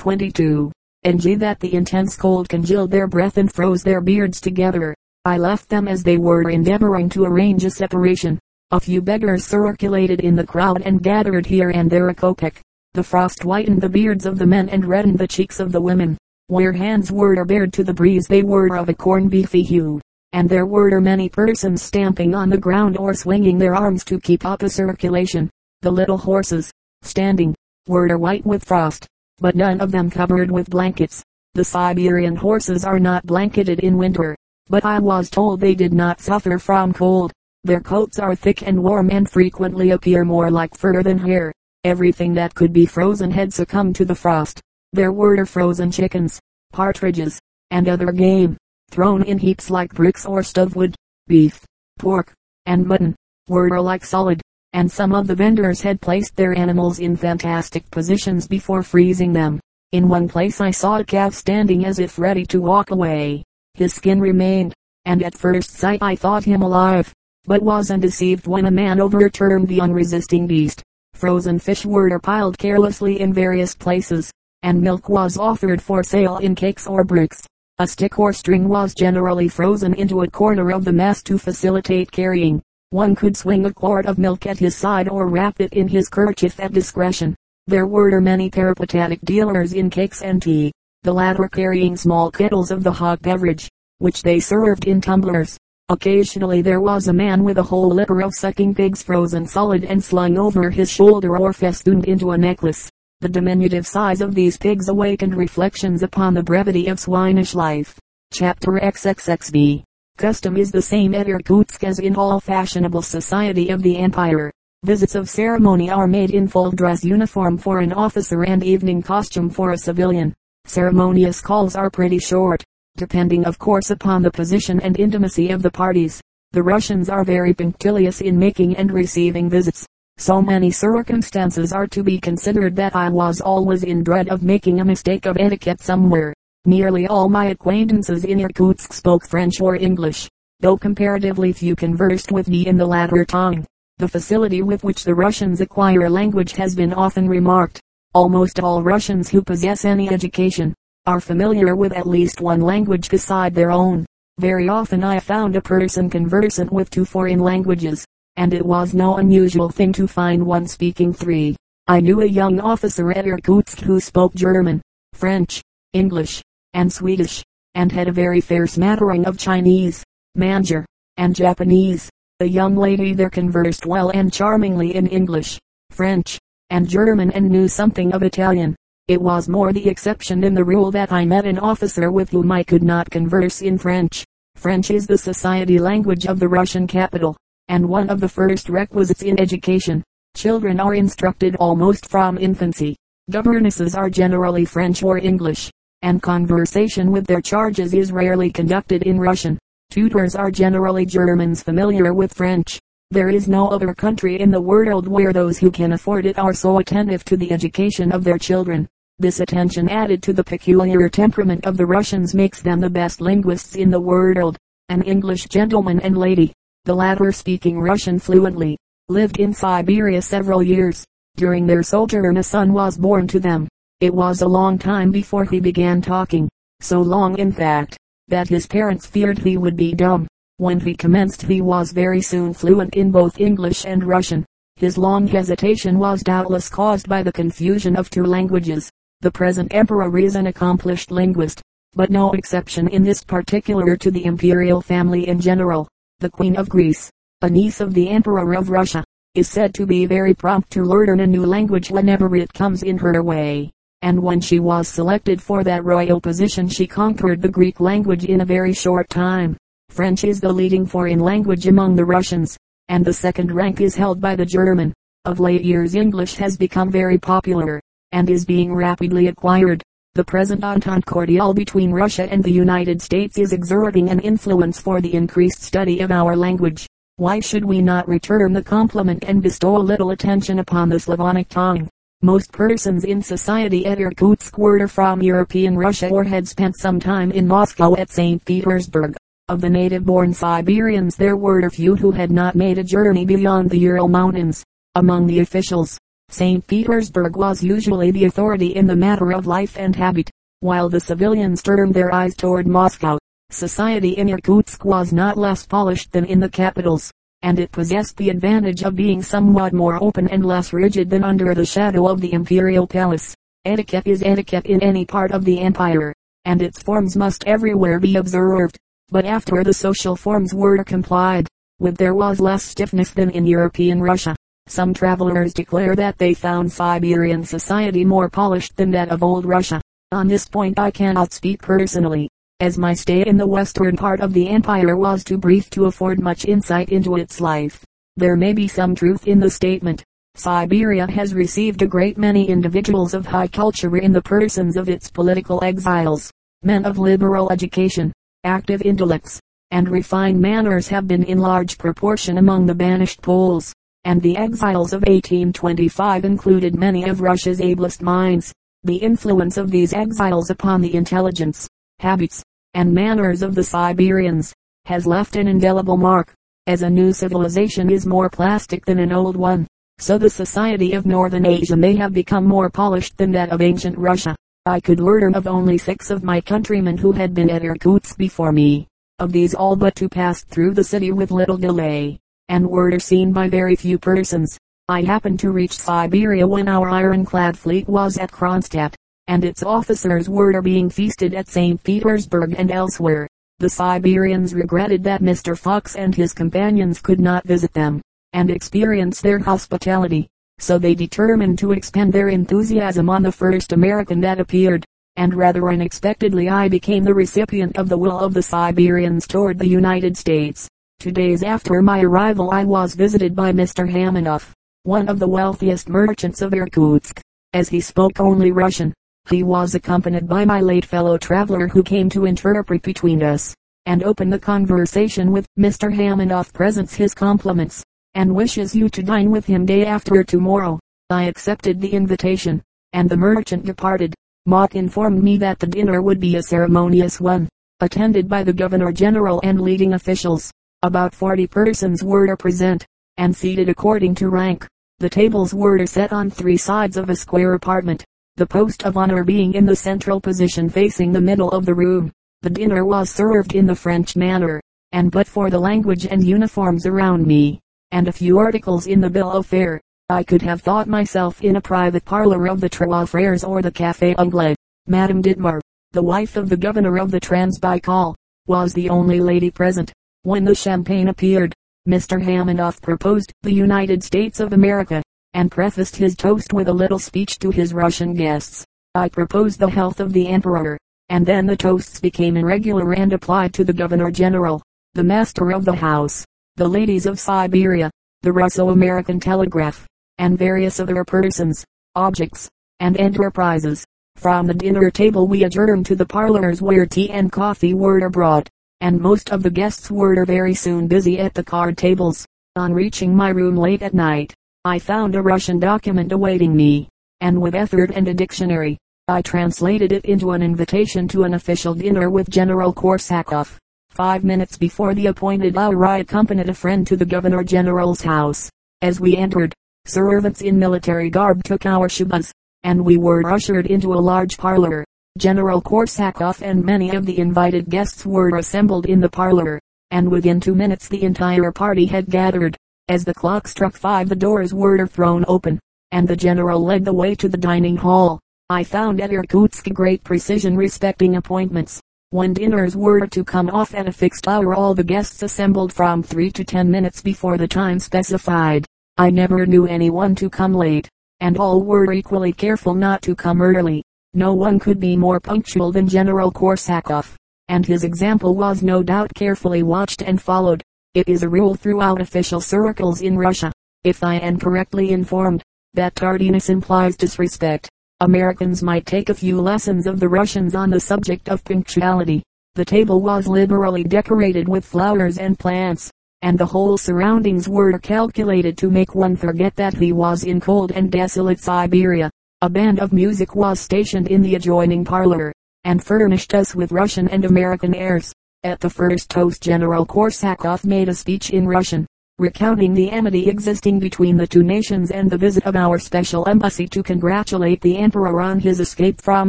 22. And NG that the intense cold congealed their breath and froze their beards together. I left them as they were endeavoring to arrange a separation. A few beggars circulated in the crowd and gathered here and there a kopeck. The frost whitened the beards of the men and reddened the cheeks of the women. Where hands were bared to the breeze they were of a corn beefy hue, and there were many persons stamping on the ground or swinging their arms to keep up a circulation. The little horses, standing, were white with frost, but none of them covered with blankets. The Siberian horses are not blanketed in winter, but I was told they did not suffer from cold. Their coats are thick and warm and frequently appear more like fur than hair. Everything that could be frozen had succumbed to the frost. There were frozen chickens, partridges, and other game, thrown in heaps like bricks or stove wood. Beef, pork, and mutton, were like solid, and some of the vendors had placed their animals in fantastic positions before freezing them. In one place I saw a calf standing as if ready to walk away. His skin remained, and at first sight I thought him alive, but was undeceived when a man overturned the unresisting beast. Frozen fish were piled carelessly in various places, and milk was offered for sale in cakes or bricks. A stick or string was generally frozen into a corner of the mess to facilitate carrying. One could swing a quart of milk at his side or wrap it in his kerchief at discretion. There were many peripatetic dealers in cakes and tea, the latter carrying small kettles of the hot beverage, which they served in tumblers. Occasionally there was a man with a whole litter of sucking pigs frozen solid and slung over his shoulder or festooned into a necklace. The diminutive size of these pigs awakened reflections upon the brevity of swinish life. Chapter XXXV Custom is the same at Irkutsk as in all fashionable society of the empire. Visits of ceremony are made in full dress uniform for an officer and evening costume for a civilian. Ceremonious calls are pretty short, depending of course upon the position and intimacy of the parties. The Russians are very punctilious in making and receiving visits. So many circumstances are to be considered that I was always in dread of making a mistake of etiquette somewhere. Nearly all my acquaintances in Irkutsk spoke French or English, though comparatively few conversed with me in the latter tongue. The facility with which the Russians acquire language has been often remarked. Almost all Russians who possess any education, are familiar with at least one language beside their own. Very often I found a person conversant with two foreign languages, and it was no unusual thing to find one speaking three. I knew a young officer at Irkutsk who spoke German, French, English, and Swedish, and had a very fair smattering of Chinese, Mandarin, and Japanese. The young lady there conversed well and charmingly in English, French, and German and knew something of Italian. It was more the exception than the rule that I met an officer with whom I could not converse in French. French is the society language of the Russian capital, and one of the first requisites in education. Children are instructed almost from infancy. Governesses are generally French or English and conversation with their charges is rarely conducted in Russian. Tutors are generally Germans familiar with French. There is no other country in the world where those who can afford it are so attentive to the education of their children. This attention added to the peculiar temperament of the Russians makes them the best linguists in the world. An English gentleman and lady, the latter speaking Russian fluently, lived in Siberia several years. During their sojourn a son was born to them. It was a long time before he began talking, so long in fact, that his parents feared he would be dumb. When he commenced he was very soon fluent in both English and Russian. His long hesitation was doubtless caused by the confusion of two languages. The present emperor is an accomplished linguist, but no exception in this particular to the imperial family in general. The Queen of Greece, a niece of the Emperor of Russia, is said to be very prompt to learn a new language whenever it comes in her way and when she was selected for that royal position she conquered the Greek language in a very short time. French is the leading foreign language among the Russians, and the second rank is held by the German. Of late years English has become very popular, and is being rapidly acquired. The present entente cordiale between Russia and the United States is exerting an influence for the increased study of our language. Why should we not return the compliment and bestow a little attention upon the Slavonic tongue? Most persons in society at Irkutsk were from European Russia or had spent some time in Moscow at St. Petersburg. Of the native-born Siberians there were a few who had not made a journey beyond the Ural Mountains. Among the officials, St. Petersburg was usually the authority in the matter of life and habit, while the civilians turned their eyes toward Moscow. Society in Irkutsk was not less polished than in the capitals, and it possessed the advantage of being somewhat more open and less rigid than under the shadow of the imperial palace. Etiquette is etiquette in any part of the empire, and its forms must everywhere be observed. But after the social forms were complied with there was less stiffness than in European Russia. Some travelers declare that they found Siberian society more polished than that of old Russia. On this point I cannot speak personally, as my stay in the western part of the empire was too brief to afford much insight into its life. There may be some truth in the statement. Siberia has received a great many individuals of high culture in the persons of its political exiles. Men of liberal education, active intellects, and refined manners have been in large proportion among the banished Poles and the exiles of 1825 included many of Russia's ablest minds. The influence of these exiles upon the intelligence, habits, and manners of the Siberians, has left an indelible mark. As a new civilization is more plastic than an old one, so the society of Northern Asia may have become more polished than that of ancient Russia. I could learn of only six of my countrymen who had been at Irkutsk before me. Of these all but two passed through the city with little delay and were seen by very few persons. I happened to reach Siberia when our ironclad fleet was at Kronstadt, and its officers were being feasted at St. Petersburg and elsewhere. The Siberians regretted that Mr. Fox and his companions could not visit them, and experience their hospitality, so they determined to expend their enthusiasm on the first American that appeared, and rather unexpectedly I became the recipient of the will of the Siberians toward the United States. Two days after my arrival I was visited by Mr. Hamanov, one of the wealthiest merchants of Irkutsk. As he spoke only Russian, he was accompanied by my late fellow traveler who came to interpret between us, and open the conversation with Mr. Hamanoff presents his compliments, and wishes you to dine with him day after tomorrow. I accepted the invitation, and the merchant departed. Mott informed me that the dinner would be a ceremonious one, attended by the governor general and leading officials. About forty persons were to present, and seated according to rank. The tables were set on three sides of a square apartment, the post of honor being in the central position facing the middle of the room. The dinner was served in the French manner, and but for the language and uniforms around me, and a few articles in the bill of fare, I could have thought myself in a private parlor of the Trois Frères or the Café Anglais. Madame Dittmar, the wife of the governor of the Transbaikal, was the only lady present. When the champagne appeared, Mr. Hamanoff proposed the United States of America, and prefaced his toast with a little speech to his Russian guests. I proposed the health of the emperor, and then the toasts became irregular and applied to the governor general, the master of the house, the ladies of Siberia, the Russo-American telegraph, and various other persons, objects, and enterprises. From the dinner table we adjourned to the parlors where tea and coffee were brought and most of the guests were very soon busy at the card tables. On reaching my room late at night, I found a Russian document awaiting me, and with effort and a dictionary, I translated it into an invitation to an official dinner with General Korsakov. Five minutes before the appointed hour I accompanied a friend to the Governor General's house. As we entered, servants in military garb took our shubas, and we were ushered into a large parlor, General Korsakov and many of the invited guests were assembled in the parlor, and within two minutes the entire party had gathered. As the clock struck five the doors were thrown open, and the general led the way to the dining hall. I found at Irkutsk great precision respecting appointments. When dinners were to come off at a fixed hour all the guests assembled from three to ten minutes before the time specified. I never knew anyone to come late, and all were equally careful not to come early. No one could be more punctual than General Korsakov, and his example was no doubt carefully watched and followed. It is a rule throughout official circles in Russia, if I am correctly informed, that tardiness implies disrespect. Americans might take a few lessons of the Russians on the subject of punctuality. The table was liberally decorated with flowers and plants, and the whole surroundings were calculated to make one forget that he was in cold and desolate Siberia. A band of music was stationed in the adjoining parlor, and furnished us with Russian and American airs. At the first toast General Korsakov made a speech in Russian. recounting the amity existing between the two nations and the visit of our special embassy to congratulate the emperor on his escape from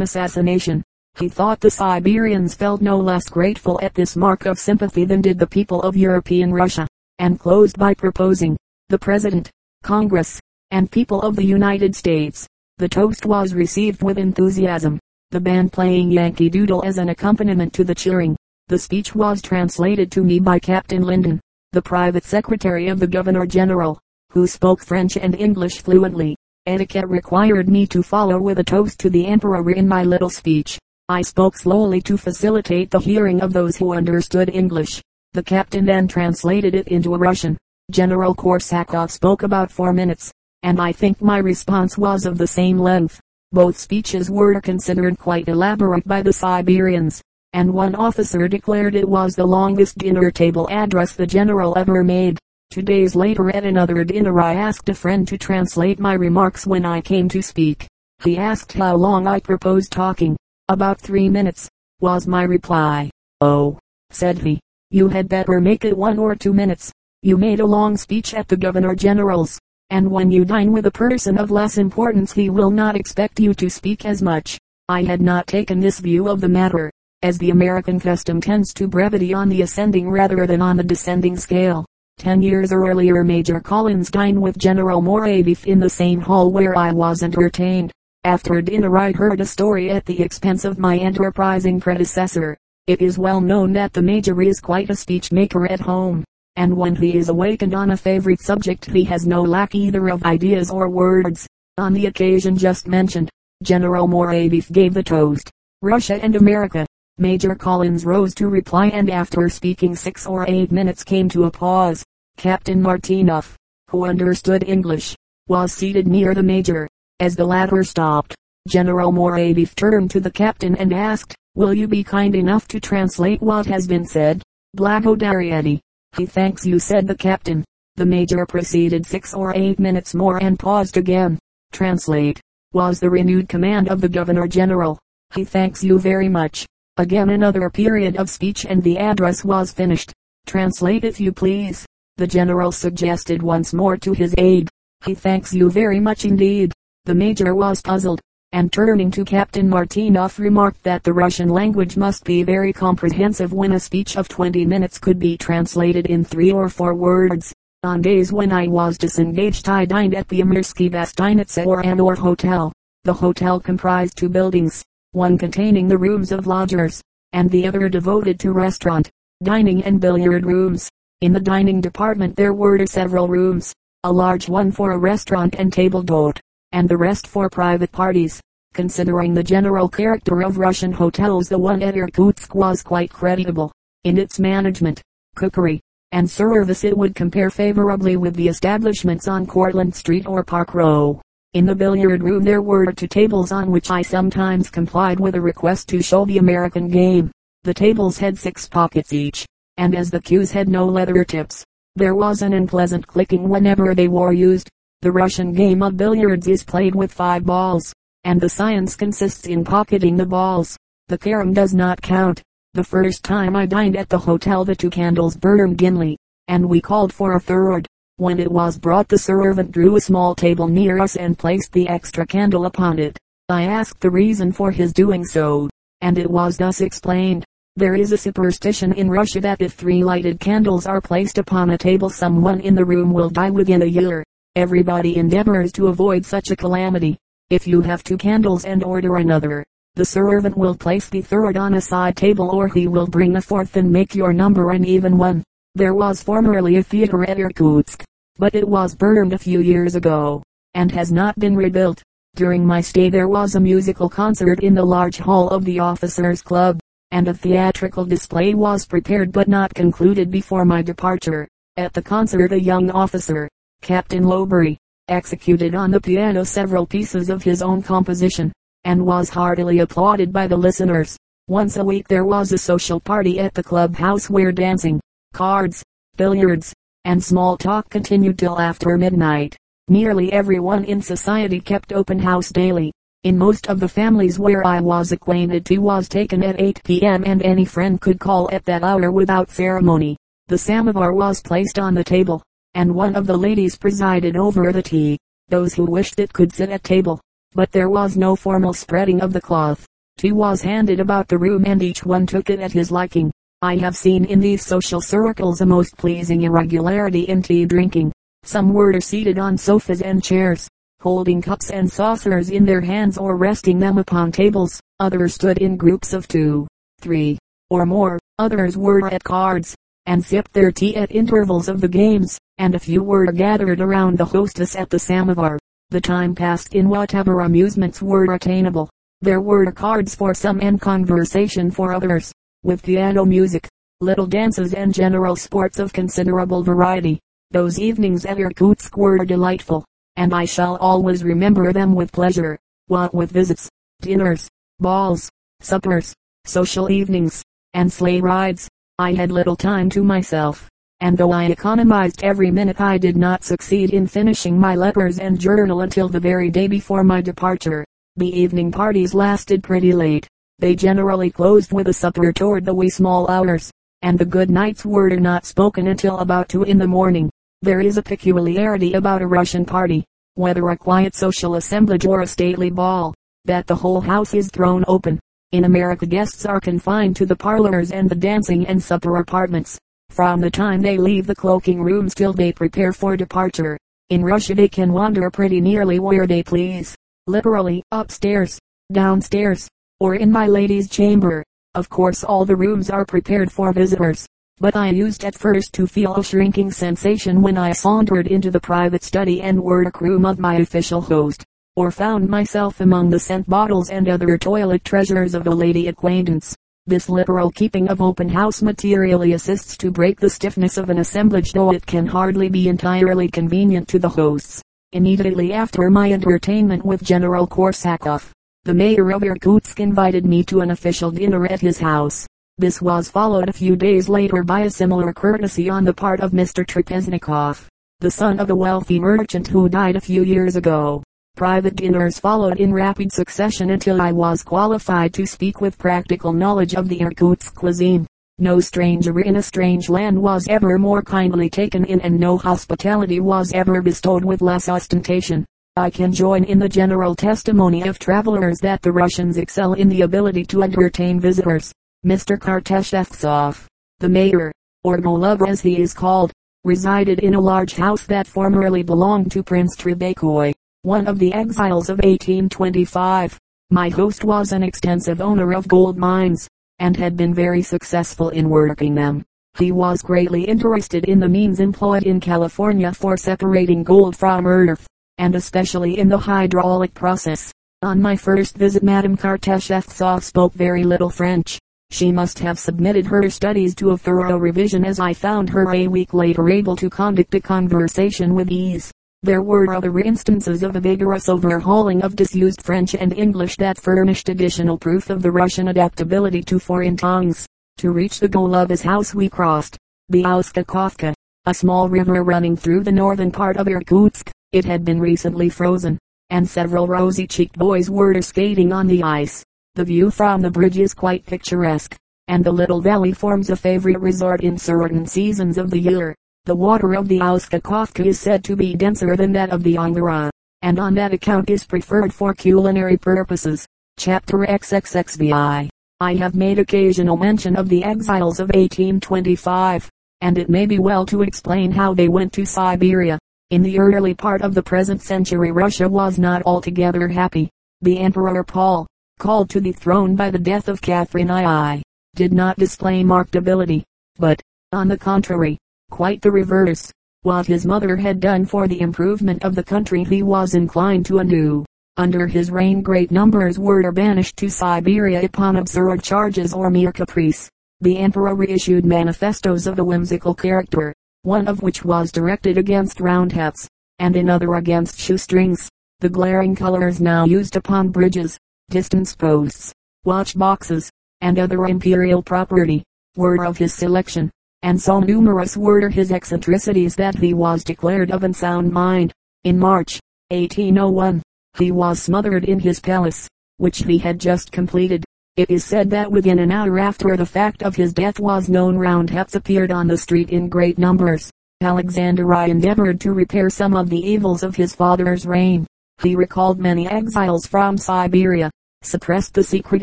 assassination. He thought the Siberians felt no less grateful at this mark of sympathy than did the people of European Russia, and closed by proposing, the President, Congress, and people of the United States. The toast was received with enthusiasm, the band playing Yankee Doodle as an accompaniment to the cheering. The speech was translated to me by Captain Linden, the private secretary of the Governor General, who spoke French and English fluently. Etiquette required me to follow with a toast to the Emperor in my little speech. I spoke slowly to facilitate the hearing of those who understood English. The captain then translated it into Russian. General Korsakov spoke about four minutes, and I think my response was of the same length. Both speeches were considered quite elaborate by the Siberians, and one officer declared it was the longest dinner table address the general ever made. Two days later at another dinner I asked a friend to translate my remarks when I came to speak. He asked how long I proposed talking. About three minutes, was my reply. Oh, said he, you had better make it one or two minutes. You made a long speech at the Governor General's, and when you dine with a person of less importance he will not expect you to speak as much. I had not taken this view of the matter, as the American custom tends to brevity on the ascending rather than on the descending scale. Ten years earlier Major Collins dined with General Mouravieff in the same hall where I was entertained. After dinner I heard a story at the expense of my enterprising predecessor. It is well known that the Major is quite a speech maker at home, and when he is awakened on a favorite subject he has no lack either of ideas or words. On the occasion just mentioned, General Mouravieff gave the toast, Russia and America. Major Collins rose to reply and after speaking six or eight minutes came to a pause. Captain Martinoff, who understood English, was seated near the Major. As the latter stopped, General Mouravieff turned to the captain and asked, Will you be kind enough to translate what has been said? Blagodariety. He thanks you said the captain. The major proceeded six or eight minutes more and paused again. Translate, was the renewed command of the governor general. He thanks you very much. Again another period of speech and the address was finished. Translate if you please. The general suggested once more to his aide. He thanks you very much indeed. The major was puzzled, and turning to Captain Martinoff remarked that the Russian language must be very comprehensive when a speech of 20 minutes could be translated in three or four words. On days when I was disengaged I dined at the Amirsky Gostinitsa or Amur Hotel. The hotel comprised two buildings, one containing the rooms of lodgers, and the other devoted to restaurant, dining and billiard rooms. In the dining department there were several rooms, a large one for a restaurant and table d'hote and the rest for private parties. Considering the general character of Russian hotels the one at Irkutsk was quite creditable. In its management, cookery, and service it would compare favorably with the establishments on Cortlandt Street or Park Row. In the billiard room there were two tables on which I sometimes complied with a request to show the American game. The tables had six pockets each, and as the cues had no leather tips, there was an unpleasant clicking whenever they were used. The Russian game of billiards is played with five balls, and the science consists in pocketing the balls. The carom does not count. The first time I dined at the hotel the two candles burned dimly, and we called for a third. When it was brought the servant drew a small table near us and placed the extra candle upon it. I asked the reason for his doing so, and it was thus explained. There is a superstition in Russia that if three lighted candles are placed upon a table someone in the room will die within a year. Everybody endeavors to avoid such a calamity. If you have two candles and order another, the servant will place the third on a side table or he will bring a fourth and make your number an even one. There was formerly a theater at Irkutsk, but it was burned a few years ago, and has not been rebuilt. During my stay there was a musical concert in the large hall of the officers club, and a theatrical display was prepared but not concluded before my departure. At the concert a young officer, Captain Lowbury, executed on the piano several pieces of his own composition, and was heartily applauded by the listeners. Once a week there was a social party at the clubhouse where dancing, cards, billiards, and small talk continued till after midnight. Nearly everyone in society kept open house daily. In most of the families where I was acquainted tea was taken at 8 p.m. and any friend could call at that hour without ceremony. The samovar was placed on the table, and one of the ladies presided over the tea. Those who wished it could sit at table, but there was no formal spreading of the cloth. Tea was handed about the room and each one took it at his liking. I have seen in these social circles a most pleasing irregularity in tea drinking. Some were seated on sofas and chairs, holding cups and saucers in their hands or resting them upon tables. Others stood in groups of two, three, or more. Others were at cards, and sipped their tea at intervals of the games, and a few were gathered around the hostess at the samovar. The time passed in whatever amusements were attainable. There were cards for some and conversation for others, with piano music, little dances and general sports of considerable variety. Those evenings at Irkutsk were delightful, and I shall always remember them with pleasure. What with visits, dinners, balls, suppers, social evenings, and sleigh rides, I had little time to myself, and though I economized every minute I did not succeed in finishing my letters and journal until the very day before my departure. The evening parties lasted pretty late. They generally closed with a supper toward the wee small hours, and the good nights were not spoken until about two in the morning. There is a peculiarity about a Russian party, whether a quiet social assemblage or a stately ball, that the whole house is thrown open, in America guests are confined to the parlors and the dancing and supper apartments. From the time they leave the cloaking rooms till they prepare for departure. In Russia they can wander pretty nearly where they please. Literally, upstairs, downstairs, or in my lady's chamber. Of course all the rooms are prepared for visitors. But I used at first to feel a shrinking sensation when I sauntered into the private study and workroom of my official host or found myself among the scent bottles and other toilet treasures of a lady acquaintance. This liberal keeping of open house materially assists to break the stiffness of an assemblage though it can hardly be entirely convenient to the hosts. Immediately after my entertainment with General Korsakov, the mayor of Irkutsk invited me to an official dinner at his house. This was followed a few days later by a similar courtesy on the part of Mr. Trepeznikov, the son of a wealthy merchant who died a few years ago. Private dinners followed in rapid succession until I was qualified to speak with practical knowledge of the Irkutsk cuisine. No stranger in a strange land was ever more kindly taken in and no hospitality was ever bestowed with less ostentation. I can join in the general testimony of travelers that the Russians excel in the ability to entertain visitors. Mr. Kartashevtsov, the mayor, or Golub as he is called, resided in a large house that formerly belonged to Prince Trubetskoy one of the exiles of 1825. My host was an extensive owner of gold mines, and had been very successful in working them. He was greatly interested in the means employed in California for separating gold from earth, and especially in the hydraulic process. On my first visit Madame Kartashevtsov spoke very little French. She must have submitted her studies to a thorough revision as I found her a week later able to conduct a conversation with ease. There were other instances of a vigorous overhauling of disused French and English that furnished additional proof of the Russian adaptability to foreign tongues. To reach the goal of his house we crossed the Auska a small river running through the northern part of Irkutsk. It had been recently frozen, and several rosy-cheeked boys were skating on the ice. The view from the bridge is quite picturesque, and the little valley forms a favorite resort in certain seasons of the year. The water of the Auska is said to be denser than that of the Angara, and on that account is preferred for culinary purposes. Chapter XXXVI I have made occasional mention of the exiles of 1825, and it may be well to explain how they went to Siberia. In the early part of the present century Russia was not altogether happy. The Emperor Paul, called to the throne by the death of Catherine II, did not display marked ability, but, on the contrary, quite the reverse. What his mother had done for the improvement of the country he was inclined to undo. Under his reign great numbers were banished to Siberia upon absurd charges or mere caprice. The emperor reissued manifestos of a whimsical character, one of which was directed against round hats, and another against shoestrings. The glaring colors now used upon bridges, distance posts, watch boxes, and other imperial property, were of his selection and so numerous were his eccentricities that he was declared of unsound mind. In March, 1801, he was smothered in his palace, which he had just completed. It is said that within an hour after the fact of his death was known roundheads appeared on the street in great numbers, Alexander I endeavored to repair some of the evils of his father's reign. He recalled many exiles from Siberia, suppressed the secret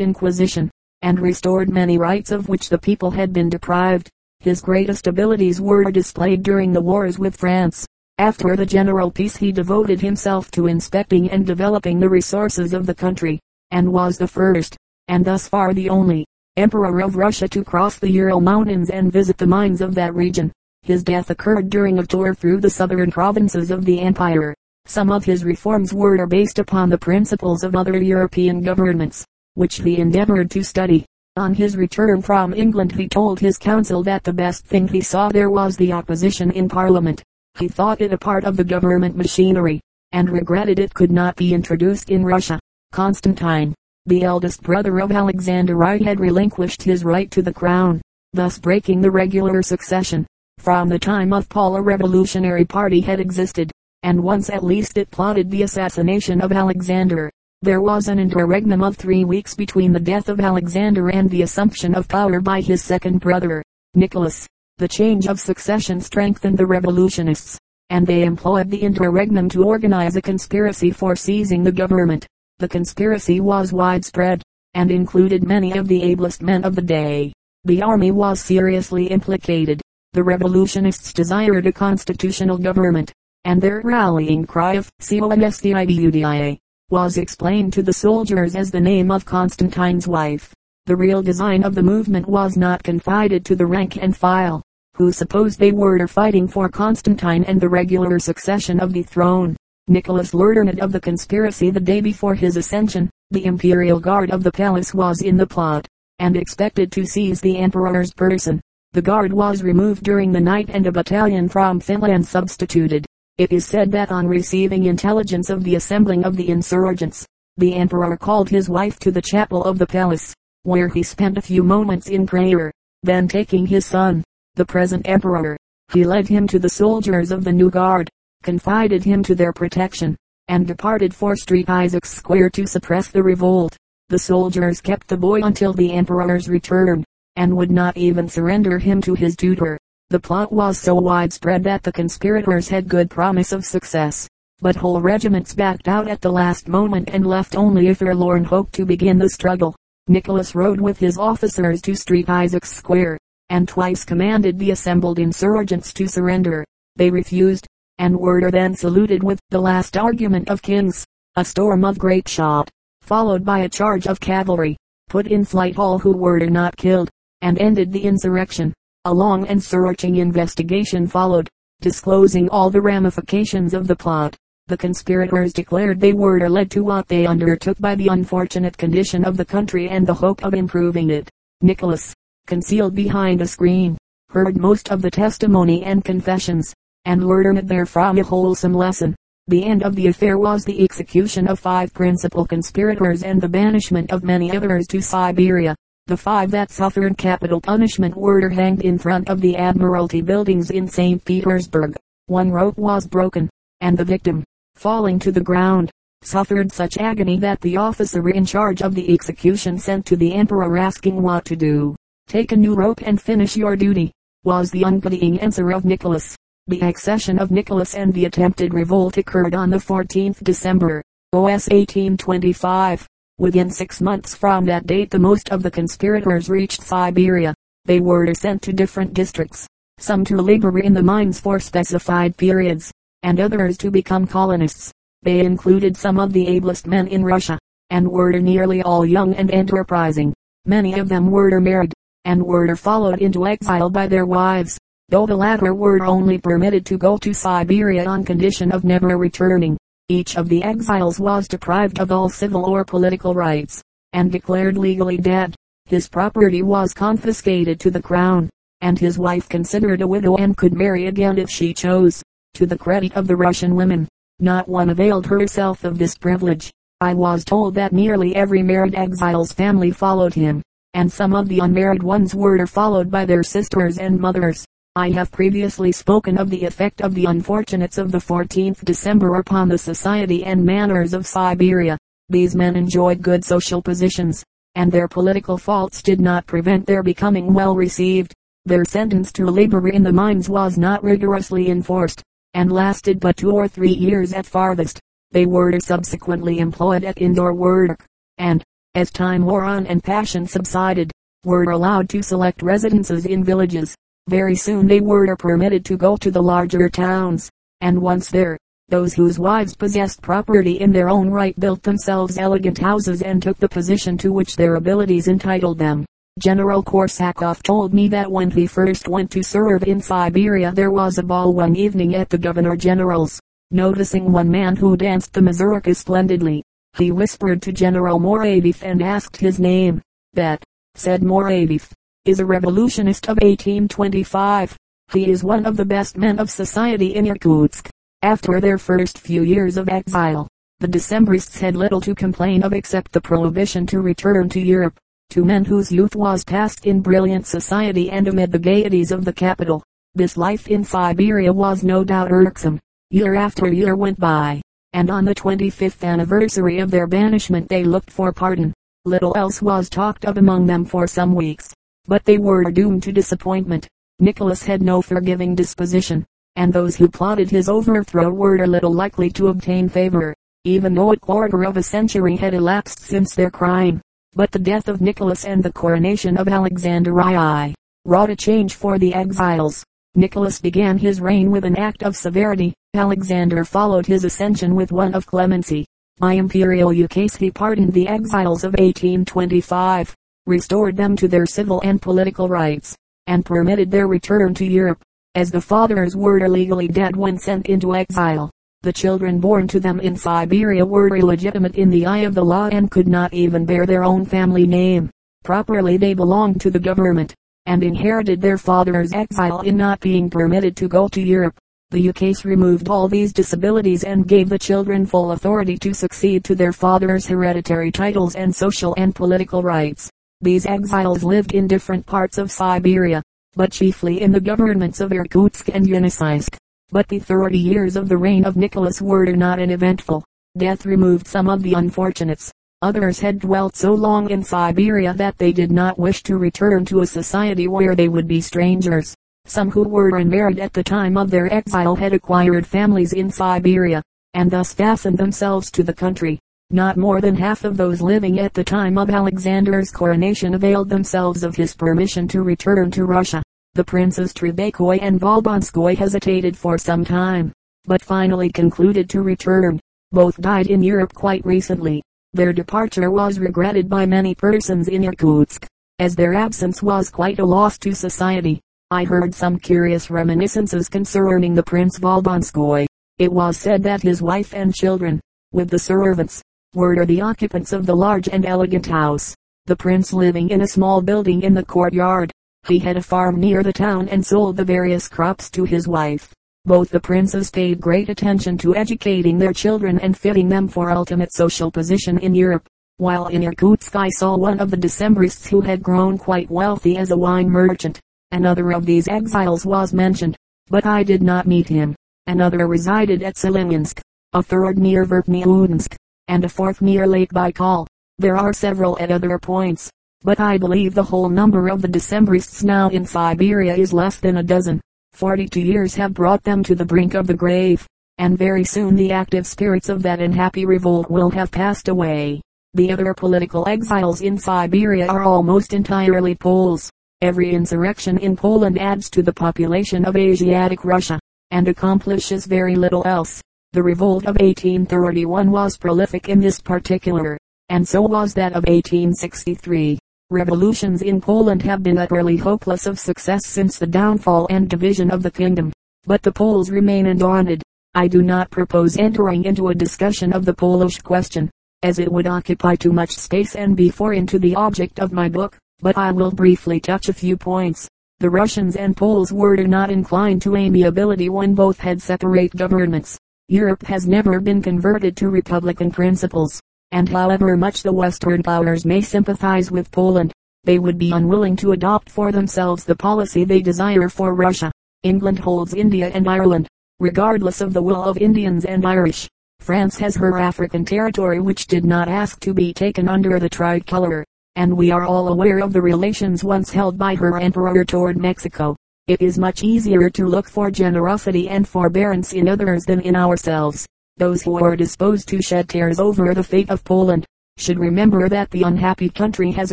inquisition, and restored many rights of which the people had been deprived. His greatest abilities were displayed during the wars with France. After the general peace he devoted himself to inspecting and developing the resources of the country, and was the first, and thus far the only, emperor of Russia to cross the Ural Mountains and visit the mines of that region. His death occurred during a tour through the southern provinces of the empire. Some of his reforms were based upon the principles of other European governments, which he endeavored to study. On his return from England he told his council that the best thing he saw there was the opposition in parliament. He thought it a part of the government machinery, and regretted it could not be introduced in Russia. Constantine, the eldest brother of Alexander I had relinquished his right to the crown, thus breaking the regular succession. From the time of Paul a revolutionary party had existed, and once at least it plotted the assassination of Alexander. There was an interregnum of three weeks between the death of Alexander and the assumption of power by his second brother, Nicholas. The change of succession strengthened the revolutionists, and they employed the interregnum to organize a conspiracy for seizing the government. The conspiracy was widespread, and included many of the ablest men of the day. The army was seriously implicated. The revolutionists desired a constitutional government, and their rallying cry of CONSTIBUDIA was explained to the soldiers as the name of Constantine's wife. The real design of the movement was not confided to the rank and file, who supposed they were fighting for Constantine and the regular succession of the throne. Nicholas learned of the conspiracy the day before his ascension. The imperial guard of the palace was in the plot, and expected to seize the emperor's person. The guard was removed during the night and a battalion from Finland substituted. It is said that on receiving intelligence of the assembling of the insurgents, the emperor called his wife to the chapel of the palace, where he spent a few moments in prayer. Then taking his son, the present emperor, he led him to the soldiers of the new guard, confided him to their protection, and departed for Street Isaacs Square to suppress the revolt. The soldiers kept the boy until the emperor's return, and would not even surrender him to his tutor. The plot was so widespread that the conspirators had good promise of success. But whole regiments backed out at the last moment and left only a forlorn hope to begin the struggle. Nicholas rode with his officers to Street Isaacs Square, and twice commanded the assembled insurgents to surrender. They refused, and were then saluted with the last argument of kings. A storm of grape shot, followed by a charge of cavalry, put in flight all who were not killed, and ended the insurrection. A long and searching investigation followed, disclosing all the ramifications of the plot. The conspirators declared they were led to what they undertook by the unfortunate condition of the country and the hope of improving it. Nicholas, concealed behind a screen, heard most of the testimony and confessions, and learned therefrom a wholesome lesson. The end of the affair was the execution of five principal conspirators and the banishment of many others to Siberia. The five that suffered capital punishment were hanged in front of the Admiralty buildings in St. Petersburg. One rope was broken, and the victim, falling to the ground, suffered such agony that the officer in charge of the execution sent to the emperor asking what to do. Take a new rope and finish your duty, was the unpitying answer of Nicholas. The accession of Nicholas and the attempted revolt occurred on the 14th December, OS 1825. Within six months from that date the most of the conspirators reached Siberia. They were sent to different districts, some to labor in the mines for specified periods, and others to become colonists. They included some of the ablest men in Russia, and were nearly all young and enterprising. Many of them were married, and were followed into exile by their wives, though the latter were only permitted to go to Siberia on condition of never returning. Each of the exiles was deprived of all civil or political rights, and declared legally dead. His property was confiscated to the crown, and his wife considered a widow and could marry again if she chose. To the credit of the Russian women, not one availed herself of this privilege. I was told that nearly every married exile's family followed him, and some of the unmarried ones were followed by their sisters and mothers. I have previously spoken of the effect of the unfortunates of the 14th December upon the society and manners of Siberia. These men enjoyed good social positions, and their political faults did not prevent their becoming well received. Their sentence to labor in the mines was not rigorously enforced, and lasted but two or three years at farthest. They were subsequently employed at indoor work, and, as time wore on and passion subsided, were allowed to select residences in villages. Very soon they were permitted to go to the larger towns, and once there, those whose wives possessed property in their own right built themselves elegant houses and took the position to which their abilities entitled them. General Korsakoff told me that when he first went to serve in Siberia there was a ball one evening at the Governor General's. Noticing one man who danced the mazurka splendidly, he whispered to General Moraviev and asked his name. That, said Moraviev, is a revolutionist of 1825. He is one of the best men of society in Irkutsk. After their first few years of exile, the Decembrists had little to complain of except the prohibition to return to Europe. To men whose youth was passed in brilliant society and amid the gaieties of the capital, this life in Siberia was no doubt irksome. Year after year went by, and on the 25th anniversary of their banishment they looked for pardon. Little else was talked of among them for some weeks, but they were doomed to disappointment. Nicholas had no forgiving disposition, and those who plotted his overthrow were little likely to obtain favor, even though a quarter of a century had elapsed since their crime. But the death of Nicholas and the coronation of Alexander II wrought a change for the exiles. Nicholas began his reign with an act of severity, Alexander followed his ascension with one of clemency. By imperial ukase he pardoned the exiles of 1825, restored them to their civil and political rights, and permitted their return to Europe. As the fathers were legally dead when sent into exile, the children born to them in Siberia were illegitimate in the eye of the law and could not even bear their own family name. Properly they belonged to the government and inherited their father's exile in not being permitted to go to Europe. The ukase removed all these disabilities and gave the children full authority to succeed to their father's hereditary titles and social and political rights. These exiles lived in different parts of Siberia, but chiefly in the governments of Irkutsk and Yeniseisk. But the thirty years of the reign of Nicholas were not uneventful. Death removed some of the unfortunates, Others had dwelt so long in Siberia that they did not wish to return to a society where they would be strangers. Some who were unmarried at the time of their exile had acquired families in Siberia, and thus fastened themselves to the country. Not more than half of those living at the time of Alexander's coronation availed themselves of his permission to return to Russia. The princes Trubetskoy and Volkonskoy hesitated for some time, but finally concluded to return. Both died in Europe quite recently. Their departure was regretted by many persons in Irkutsk, as their absence was quite a loss to society. I heard some curious reminiscences concerning the Prince Volkonskoy. It was said that his wife and children, with the servants, were the occupants of the large and elegant house. The prince living in a small building in the courtyard. He had a farm near the town and sold the various crops to his wife. Both the princes paid great attention to educating their children and fitting them for ultimate social position in Europe. While in Irkutsk I saw one of the Decembrists who had grown quite wealthy as a wine merchant. Another of these exiles was mentioned, but I did not meet him. Another resided at Selenginsk, a third near Verkhneyudinsk, and a fourth near Lake Baikal. There are several at other points, but I believe the whole number of the Decembrists now in Siberia is less than a dozen. Forty-two years have brought them to the brink of the grave, and very soon the active spirits of that unhappy revolt will have passed away. The other political exiles in Siberia are almost entirely Poles. Every insurrection in Poland adds to the population of Asiatic Russia, and accomplishes very little else. The revolt of 1831 was prolific in this particular, and so was that of 1863. Revolutions in Poland have been utterly hopeless of success since the downfall and division of the kingdom. But the Poles remain undaunted. I do not propose entering into a discussion of the Polish question, as it would occupy too much space and be foreign to the object of my book, but I will briefly touch a few points. The Russians and Poles were not inclined to amiability when both had separate governments. Europe has never been converted to republican principles and however much the Western powers may sympathize with Poland, they would be unwilling to adopt for themselves the policy they desire for Russia. England holds India and Ireland, regardless of the will of Indians and Irish. France has her African territory which did not ask to be taken under the tricolor. and we are all aware of the relations once held by her emperor toward Mexico. It is much easier to look for generosity and forbearance in others than in ourselves. Those who are disposed to shed tears over the fate of Poland, should remember that the unhappy country has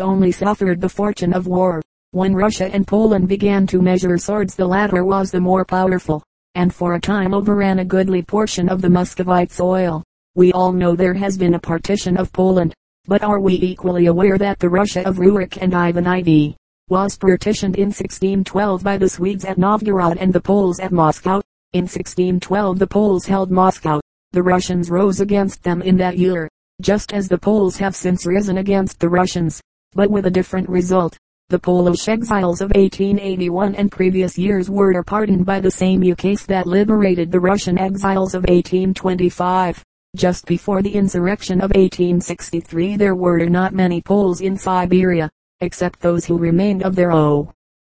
only suffered the fortune of war. When Russia and Poland began to measure swords the latter was the more powerful, and for a time overran a goodly portion of the Muscovite soil. We all know there has been a partition of Poland, but are we equally aware that the Russia of Rurik and Ivan IV was partitioned in 1612 by the Swedes at Novgorod and the Poles at Moscow? In 1612 the Poles held Moscow. The Russians rose against them in that year, just as the Poles have since risen against the Russians, but with a different result. The Polish exiles of 1881 and previous years were pardoned by the same ukase that liberated the Russian exiles of 1825. Just before the insurrection of 1863 there were not many Poles in Siberia, except those who remained of their own